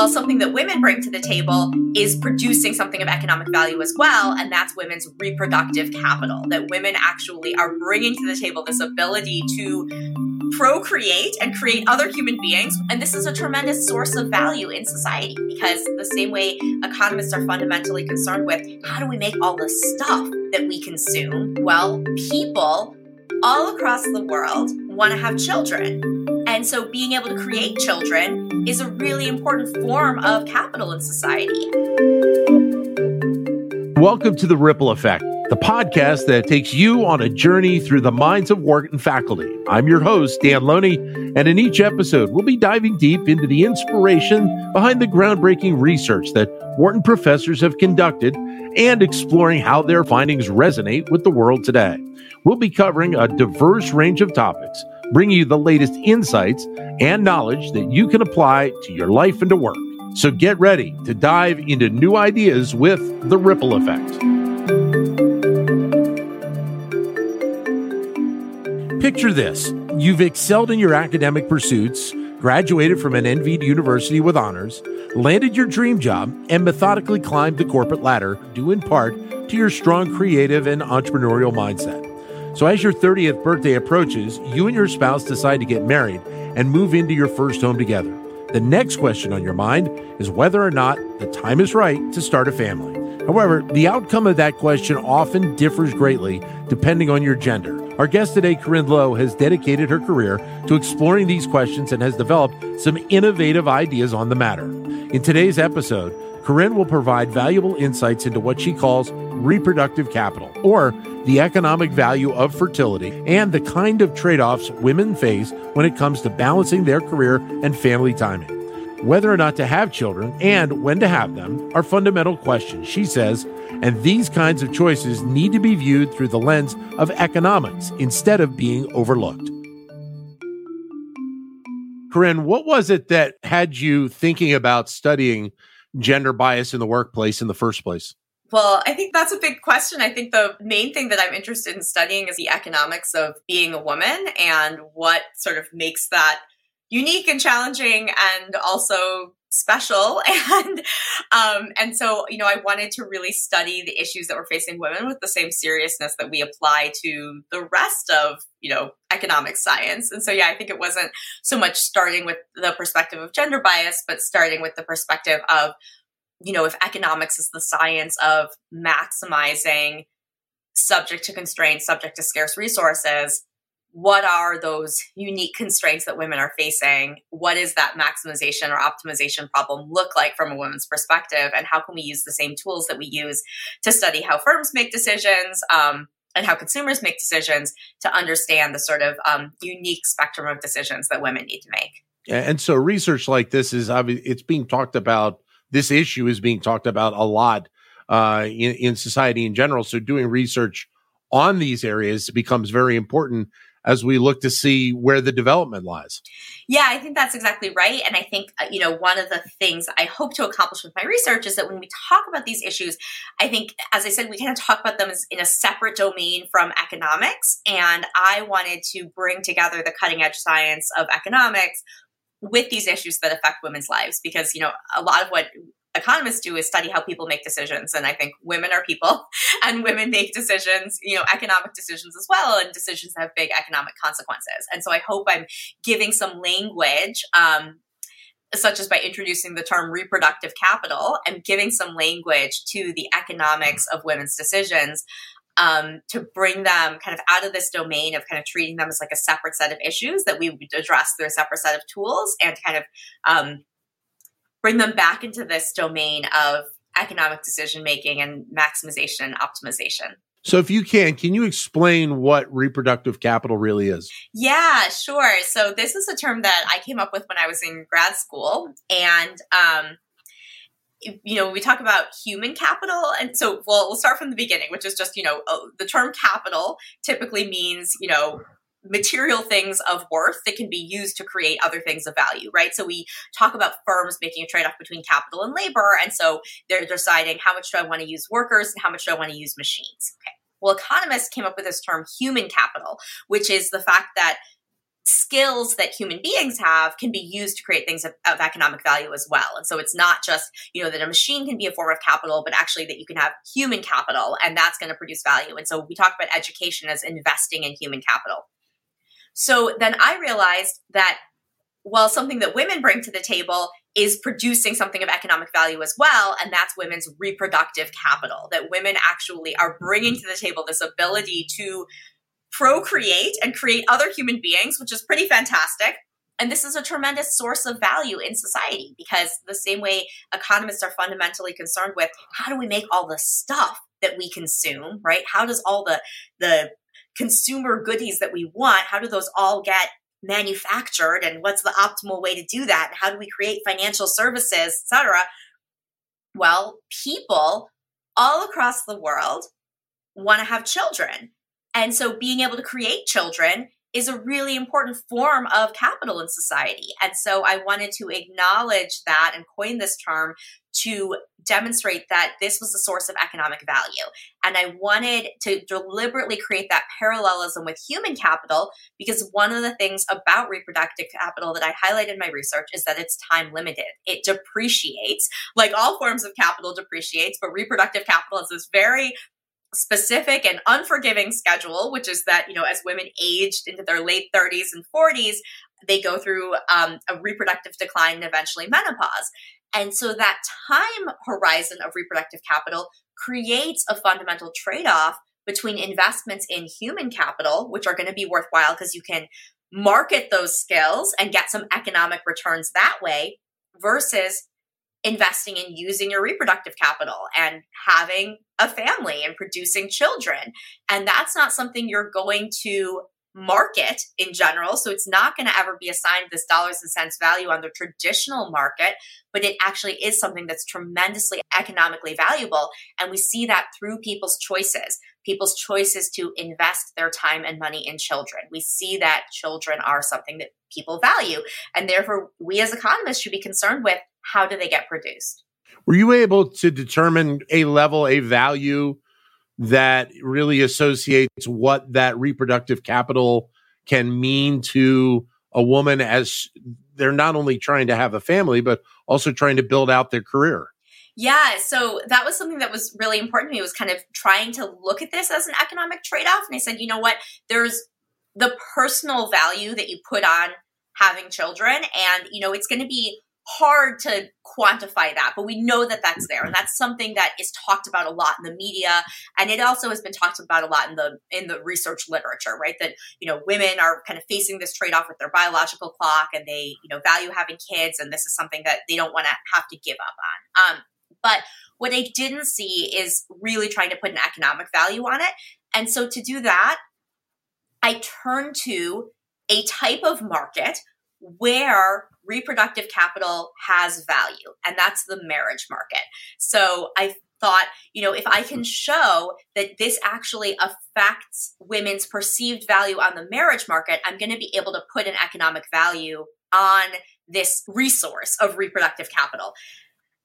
While something that women bring to the table is producing something of economic value as well, and that's women's reproductive capital. That women actually are bringing to the table this ability to procreate and create other human beings. And this is a tremendous source of value in society because the same way economists are fundamentally concerned with how do we make all the stuff that we consume? Well, people all across the world want to have children. And so being able to create children is a really important form of capital in society. Welcome to The Ripple Effect, the podcast that takes you on a journey through the minds of Wharton faculty. I'm your host, Dan Loney, and in each episode, we'll be diving deep into the inspiration behind the groundbreaking research that Wharton professors have conducted and exploring how their findings resonate with the world today. We'll be covering a diverse range of topics, bringing you the latest insights and knowledge that you can apply to your life and to work. So get ready to dive into new ideas with the ripple effect. Picture this you've excelled in your academic pursuits, graduated from an envied university with honors, landed your dream job, and methodically climbed the corporate ladder, due in part to your strong creative and entrepreneurial mindset. So, as your 30th birthday approaches, you and your spouse decide to get married and move into your first home together. The next question on your mind is whether or not the time is right to start a family. However, the outcome of that question often differs greatly depending on your gender. Our guest today, Corinne Low, has dedicated her career to exploring these questions and has developed some innovative ideas on the matter. In today's episode, Corinne will provide valuable insights into what she calls reproductive capital, or the economic value of fertility, and the kind of trade offs women face when it comes to balancing their career and family timing. Whether or not to have children and when to have them are fundamental questions, she says, and these kinds of choices need to be viewed through the lens of economics instead of being overlooked. Corinne, what was it that had you thinking about studying gender bias in the workplace in the first place? Well, I think that's a big question. I think the main thing that I'm interested in studying is the economics of being a woman and what sort of makes that unique and challenging and also special. And um and so you know i wanted to really study the issues that were facing women with the same seriousness that we apply to the rest of you know economic science. And so yeah i think it wasn't so much starting with the perspective of gender bias but starting with the perspective of you know if economics is the science of maximizing subject to constraints subject to scarce resources what are those unique constraints that women are facing? What is that maximization or optimization problem look like from a woman's perspective? And how can we use the same tools that we use to study how firms make decisions um, and how consumers make decisions to understand the sort of um, unique spectrum of decisions that women need to make? And so, research like this is it's being talked about. This issue is being talked about a lot uh, in, in society in general. So, doing research on these areas becomes very important as we look to see where the development lies. Yeah, I think that's exactly right. And I think, uh, you know, one of the things I hope to accomplish with my research is that when we talk about these issues, I think, as I said, we kind of talk about them in a separate domain from economics. And I wanted to bring together the cutting edge science of economics with these issues that affect women's lives because you know a lot of what economists do is study how people make decisions and i think women are people and women make decisions you know economic decisions as well and decisions that have big economic consequences. And so i hope i'm giving some language um, such as by introducing the term reproductive capital and giving some language to the economics of women's decisions um, to bring them kind of out of this domain of kind of treating them as like a separate set of issues that we would address through a separate set of tools and kind of um, bring them back into this domain of economic decision making and maximization and optimization. So, if you can, can you explain what reproductive capital really is? Yeah, sure. So, this is a term that I came up with when I was in grad school. And, um, you know, we talk about human capital. And so, well, we'll start from the beginning, which is just, you know, uh, the term capital typically means, you know, material things of worth that can be used to create other things of value, right? So we talk about firms making a trade off between capital and labor. And so they're deciding how much do I want to use workers and how much do I want to use machines? Okay. Well, economists came up with this term human capital, which is the fact that skills that human beings have can be used to create things of, of, economic value as well. And so it's not just, you know, that a machine can be a form of capital, but actually that you can have human capital and that's going to produce value. And so we talk about education as investing in human capital. So then I realized that well, something that women bring to the table is producing something of economic value as well, and that's women's reproductive capital. That women actually are bringing to the table this ability to procreate and create other human beings, which is pretty fantastic. And this is a tremendous source of value in society because the same way economists are fundamentally concerned with how do we make all the stuff that we consume, right? How does all the the consumer goodies that we want, how do those all get manufactured and what's the optimal way to do that? And how do we create financial services, etc.? Well, people all across the world want to have children. And so being able to create children is a really important form of capital in society. And so I wanted to acknowledge that and coin this term to demonstrate that this was a source of economic value. And I wanted to deliberately create that parallelism with human capital because one of the things about reproductive capital that I highlight in my research is that it's time limited. It depreciates, like all forms of capital depreciates, but reproductive capital is this very specific and unforgiving schedule, which is that, you know, as women aged into their late 30s and 40s, they go through um, a reproductive decline and eventually menopause. And so that time horizon of reproductive capital creates a fundamental trade off between investments in human capital, which are going to be worthwhile because you can market those skills and get some economic returns that way, versus investing in using your reproductive capital and having a family and producing children. And that's not something you're going to market in general. So it's not going to ever be assigned this dollars and cents value on the traditional market, but it actually is something that's tremendously economically valuable. And we see that through people's choices, people's choices to invest their time and money in children. We see that children are something that people value. And therefore, we as economists should be concerned with how do they get produced. Were you able to determine a level, a value that really associates what that reproductive capital can mean to a woman as they're not only trying to have a family, but also trying to build out their career? Yeah, so that was something that was really important to me was kind of trying to look at this as an economic trade-off. And I said, you know what? There's the personal value that you put on having children and you know it's going to be hard to quantify that, but we know that that's there, and that's something that is talked about a lot in the media, and it also has been talked about a lot in the in the research literature, right? That you know women are kind of facing this trade off with their biological clock, and they you know value having kids, and this is something that they don't want to have to give up on. Um, but what I didn't see is really trying to put an economic value on it, and so to do that, I turned to a type of market where reproductive capital has value, and that's the marriage market. So I thought, you know, if I can show that this actually affects women's perceived value on the marriage market, I'm going to be able to put an economic value on this resource of reproductive capital.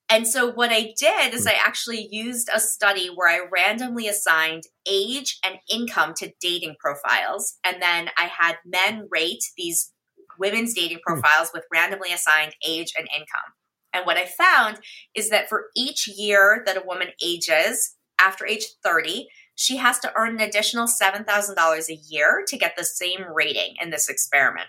And so what I did is I actually used a study where I randomly assigned age and income to dating profiles. And then I had men rate these women's dating hmm. profiles with randomly assigned age and income. And what I found is that for each year that a woman ages after age 30, she has to earn an additional $7,000 a year to get the same rating in this experiment.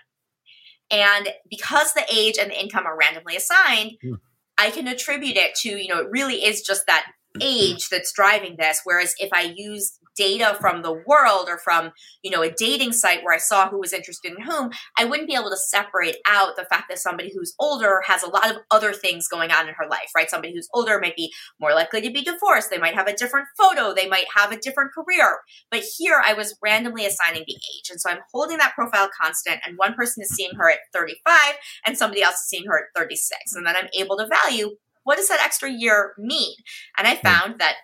And because the age and the income are randomly assigned, mm. I can attribute it to, you know, it really is just that age that's driving this. Whereas if I use data from the world or from, you know, a dating site where I saw who was interested in whom, I wouldn't be able to separate out the fact that somebody who's older has a lot of other things going on in her life, right? Somebody who's older might be more likely to be divorced. They might have a different photo. They might have a different career. But here I was randomly assigning the age. And so I'm holding that profile constant and one person is seeing her at 35 and somebody else is seeing her at 36. And then I'm able to value what does that extra year mean? And I hmm. found that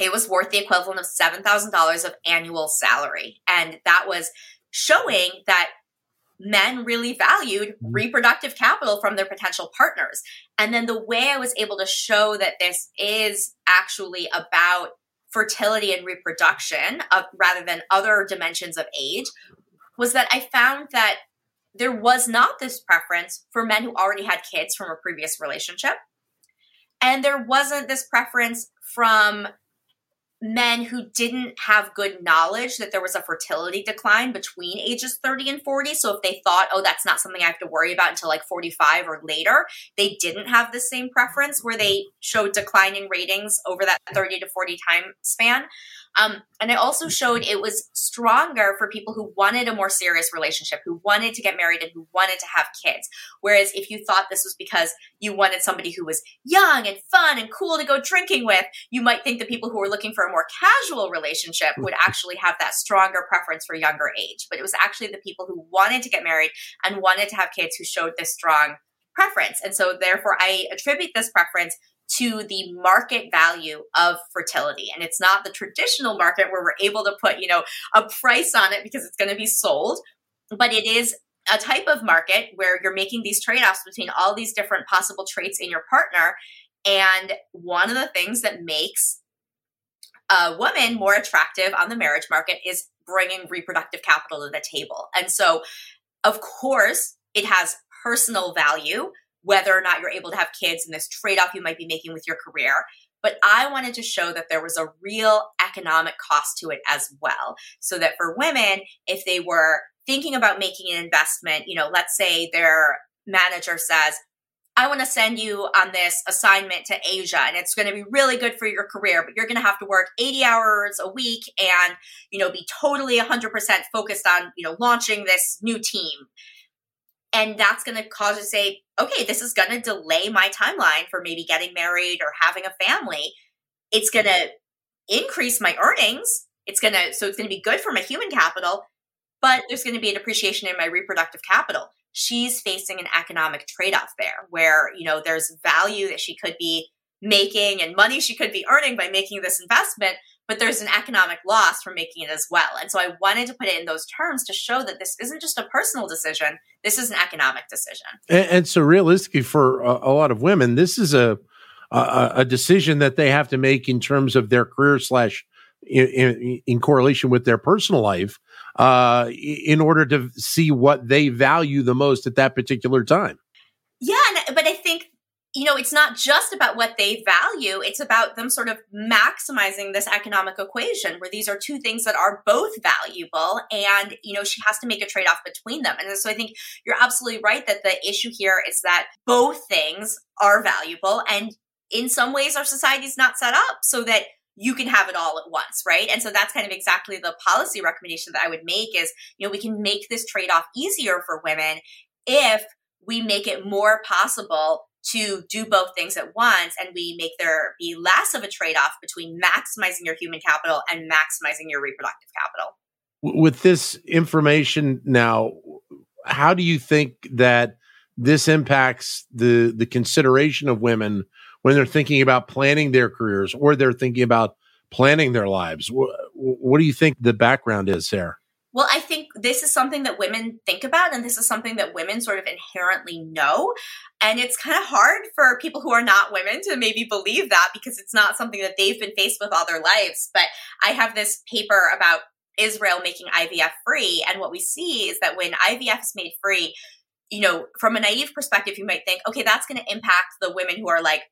it was worth the equivalent of $7,000 of annual salary. And that was showing that men really valued hmm. reproductive capital from their potential partners. And then the way I was able to show that this is actually about fertility and reproduction rather than other dimensions of age was that I found that there was not this preference for men who already had kids from a previous relationship. And there wasn't this preference from men who didn't have good knowledge that there was a fertility decline between ages 30 and 40. So if they thought, oh, that's not something I have to worry about until like 45 or later, they didn't have the same preference where they showed declining ratings over that 30 to 40 time span. Um, and it also showed it was stronger for people who wanted a more serious relationship, who wanted to get married and who wanted to have kids. Whereas if you thought this was because you wanted somebody who was young and fun and cool to go drinking with, you might think the people who were looking for a more casual relationship would actually have that stronger preference for younger age. But it was actually the people who wanted to get married and wanted to have kids who showed this strong preference. And so therefore I attribute this preference to the market value of fertility. And it's not the traditional market where we're able to put, you know, a price on it because it's going to be sold, but it is a type of market where you're making these trade-offs between all these different possible traits in your partner. And one of the things that makes a woman more attractive on the marriage market is bringing reproductive capital to the table. And so, of course, it has personal value whether or not you're able to have kids and this trade off you might be making with your career. But I wanted to show that there was a real economic cost to it as well. So that for women, if they were thinking about making an investment, you know, let's say their manager says, I want to send you on this assignment to Asia and it's going to be really good for your career, but you're going to have to work 80 hours a week and, you know, be totally 100% focused on, you know, launching this new team. And that's going to cause you to say, okay, this is going to delay my timeline for maybe getting married or having a family. It's going to increase my earnings. It's going to, so it's going to be good for my human capital, but there's going to be a depreciation in my reproductive capital. She's facing an economic trade off there where, you know, there's value that she could be making and money she could be earning by making this investment, but there's an economic loss from making it as well. And so I wanted to put it in those terms to show that this isn't just a personal decision, this is an economic decision. And, and so, realistically, for a, a, lot of women, this is a, a, a decision that they have to make in terms of their career slash in, in, in correlation with their personal life uh, in order to see what they value the most at that particular time. Yeah, but I think you know, it's not just about what they value, it's about them sort of maximizing this economic equation where these are two things that are both valuable. And, you know, she has to make a trade off between them. And so I think you're absolutely right that the issue here is that both things are valuable. And in some ways, our society is not set up so that you can have it all at once, right? And so that's kind of exactly the policy recommendation that I would make is, you know, we can make this trade off easier for women if we make it more possible to do both things at once and we make there be less of a trade-off between maximizing your human capital and maximizing your reproductive capital. With this information now how do you think that this impacts the the consideration of women when they're thinking about planning their careers or they're thinking about planning their lives? What, what do you think the background is there? Well, I this is something that women think about, and this is something that women sort of inherently know. And it's kind of hard for people who are not women to maybe believe that because it's not something that they've been faced with all their lives. But I have this paper about Israel making IVF free. And what we see is that when IVF is made free, you know, from a naive perspective, you might think, okay, that's going to impact the women who are like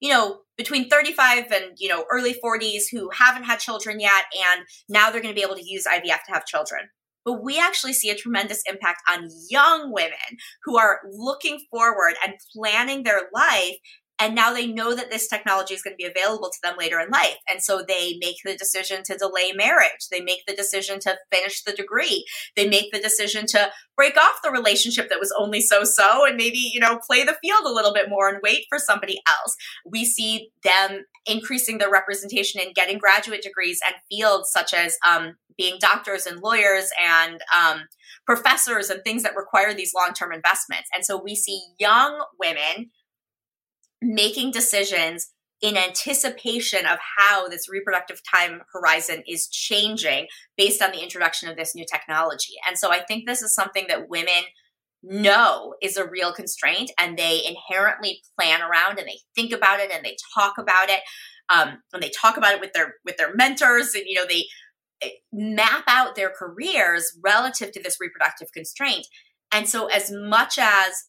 you know, between 35 and, you know, early 40s who haven't had children yet, and now they're going to be able to use IVF to have children. But we actually see a tremendous impact on young women who are looking forward and planning their life and now they know that this technology is going to be available to them later in life. And so they make the decision to delay marriage. They make the decision to finish the degree. They make the decision to break off the relationship that was only so so and maybe, you know, play the field a little bit more and wait for somebody else. We see them increasing their representation and getting graduate degrees and fields such as um, being doctors and lawyers and um, professors and things that require these long term investments. And so we see young women making decisions in anticipation of how this reproductive time horizon is changing based on the introduction of this new technology. And so I think this is something that women know is a real constraint and they inherently plan around and they think about it and they talk about it um, and they talk about it with their with their mentors and you know they eh, map out their careers relative to this reproductive constraint And so, as much as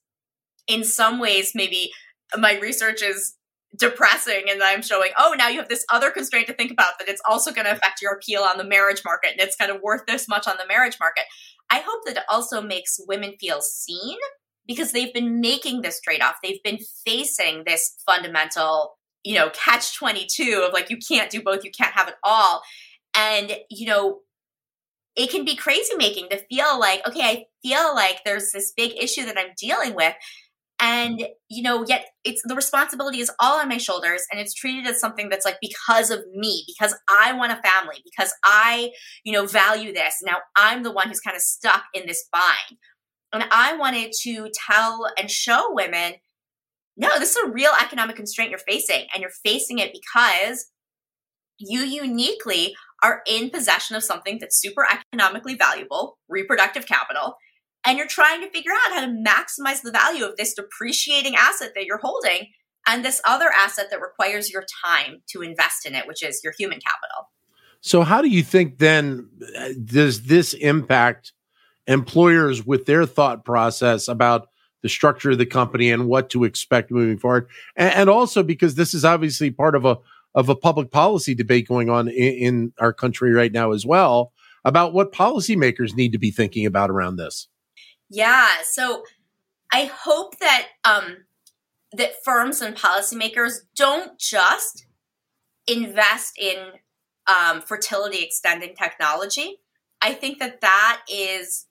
in some ways, maybe my research is depressing and I'm showing, oh, now you have this other constraint to think about that it's also going to affect your appeal on the marriage market and it's kind of worth this much on the marriage market. I hope that it also makes women feel seen because they've been making this trade off. They've been facing this fundamental, you know, catch 22 of like, you can't do both, you can't have it all. And, you know, it can be crazy making to feel like, okay, I feel like there's this big issue that I'm dealing with and you know yet it's the responsibility is all on my shoulders and it's treated as something that's like because of me because i want a family because i you know value this. Now i'm the one who's kind of stuck in this bind. And i wanted to tell and show women no this is a real economic constraint you're facing and you're facing it because you uniquely are in possession of something that's super economically valuable reproductive capital and you're trying to figure out how to maximize the value of this depreciating asset that you're holding and this other asset that requires your time to invest in it, which is your human capital. So, how do you think then uh, does this impact employers with their thought process about the structure of the company and what to expect moving forward? And, and also because this is obviously part of a of a public policy debate going on in, in our country right now as well about what policymakers need to be thinking about around this. Yeah. So I hope that um, that firms and policymakers don't just invest in um, fertility extending technology. I think that that is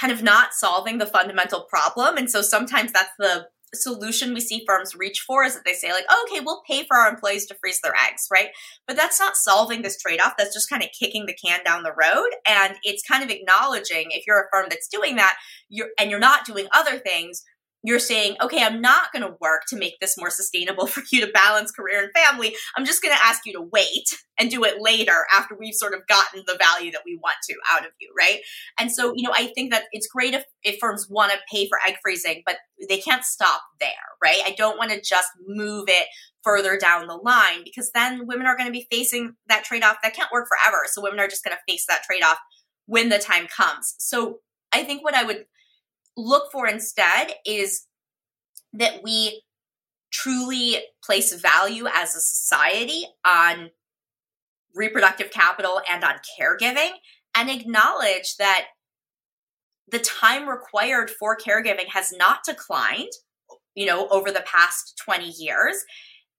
kind of not solving the fundamental problem, and so sometimes that's the solution we see firms reach for is that they say like oh, okay we'll pay for our employees to freeze their eggs right? But that's not solving this trade-off. That's just kind of kicking the can down the road and it's kind of acknowledging if you're a firm that's doing that you're and you're not doing other things you're saying, okay, I'm not going to work to make this more sustainable for you to balance career and family. I'm just going to ask you to wait and do it later after we've sort of gotten the value that we want to out of you, right? And so, you know, I think that it's great if, if firms want to pay for egg freezing, but they can't stop there, right? I don't want to just move it further down the line because then women are going to be facing that trade off that can't work forever. So women are just going to face that trade off when the time comes. So I think what I would look for instead is that we truly place value as a society on reproductive capital and on caregiving and acknowledge that the time required for caregiving has not declined you know over the past 20 years.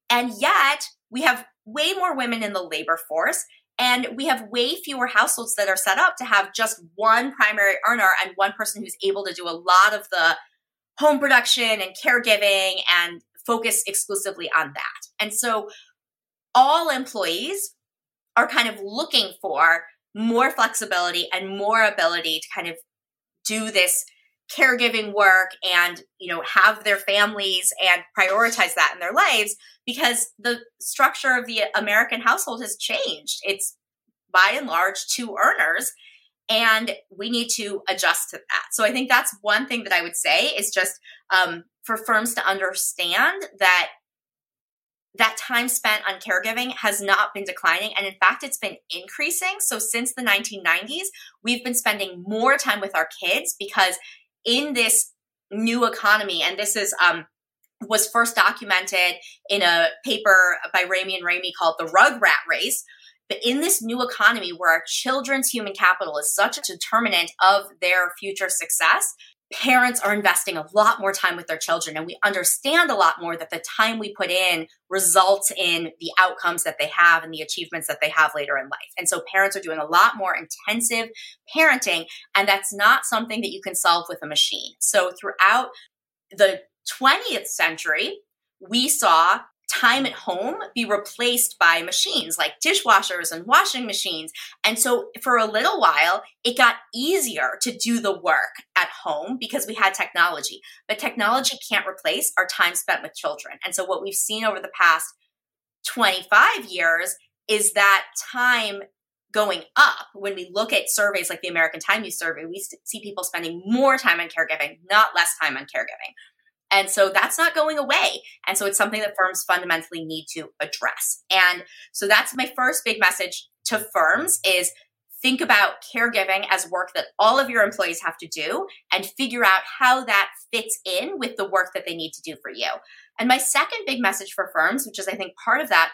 And yet we have way more women in the labor force and we have way fewer households that are set up to have just one primary earner and one person who's able to do a lot of the home production and caregiving and focus exclusively on that. And so all employees are kind of looking for more flexibility and more ability to kind of do this caregiving work and you know have their families and prioritize that in their lives because the structure of the american household has changed. It's by and large two earners and we need to adjust to that. So i think that's one thing that i would say is just um, for firms to understand that that time spent on caregiving has not been declining and in fact it's been increasing. So since the 1990s we've been spending more time with our kids because in this new economy, and this is um, was first documented in a paper by Ramey and Ramey called The Rugrat Race. But in this new economy where our children's human capital is such a determinant of their future success, parents are investing a lot more time with their children and we understand a lot more that the time we put in results in the outcomes that they have and the achievements that they have later in life. And so parents are doing a lot more intensive parenting and that's not something that you can solve with a machine. So throughout the 20th century, we saw time at home be replaced by machines like dishwashers and washing machines. And so for a little while, it got easier to do the work at home because we had technology. But technology can't replace our time spent with children. And so what we've seen over the past 25 years is that time going up when we look at surveys like the American Time Use Survey, we see people spending more time on caregiving, not less time on caregiving. And so that's not going away. And so it's something that firms fundamentally need to address. And so that's my first big message to firms is think about caregiving as work that all of your employees have to do and figure out how that fits in with the work that they need to do for you. And my second big message for firms, which is I think part of that,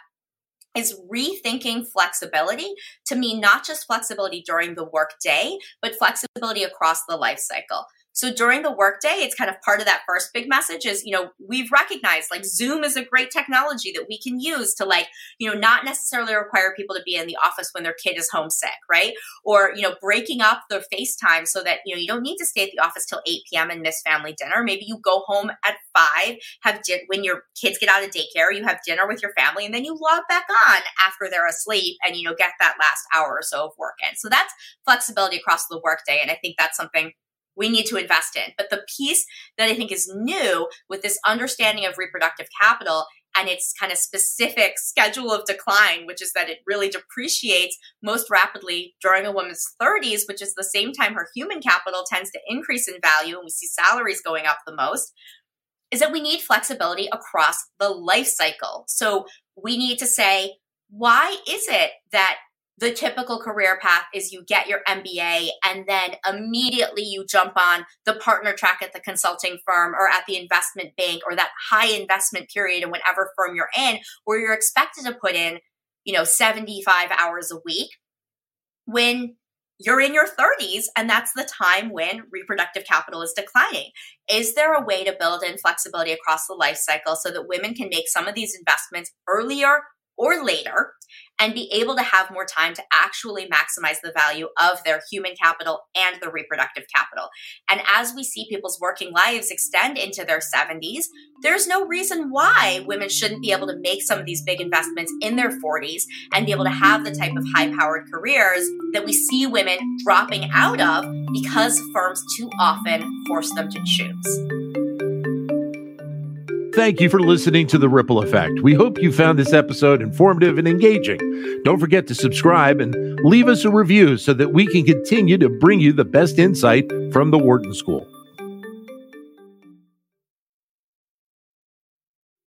is rethinking flexibility to mean not just flexibility during the work day, but flexibility across the life cycle. So during the workday, it's kind of part of that first big message is, you know, we've recognized like Zoom is a great technology that we can use to like, you know, not necessarily require people to be in the office when their kid is homesick, right? Or, you know, breaking up the FaceTime so that, you know, you don't need to stay at the office till 8 p.m. and miss family dinner. Maybe you go home at five, have di- when your kids get out of daycare, you have dinner with your family and then you log back on after they're asleep and, you know, get that last hour or so of work in. So that's flexibility across the workday. And I think that's something we need to invest in. But the piece that I think is new with this understanding of reproductive capital and its kind of specific schedule of decline, which is that it really depreciates most rapidly during a woman's 30s, which is the same time her human capital tends to increase in value and we see salaries going up the most, is that we need flexibility across the life cycle. So we need to say, why is it that the typical career path is you get your MBA and then immediately you jump on the partner track at the consulting firm or at the investment bank or that high investment period in whatever firm you're in where you're expected to put in, you know, 75 hours a week when you're in your 30s and that's the time when reproductive capital is declining. Is there a way to build in flexibility across the life cycle so that women can make some of these investments earlier or later and be able to have more time to actually maximize the value of their human capital and their reproductive capital. And as we see people's working lives extend into their 70s, there's no reason why women shouldn't be able to make some of these big investments in their 40s and be able to have the type of high powered careers that we see women dropping out of because firms too often force them to choose. Thank you for listening to The Ripple Effect. We hope you found this episode informative and engaging. Don't forget to subscribe and leave us a review so that we can continue to bring you the best insight from the Wharton School.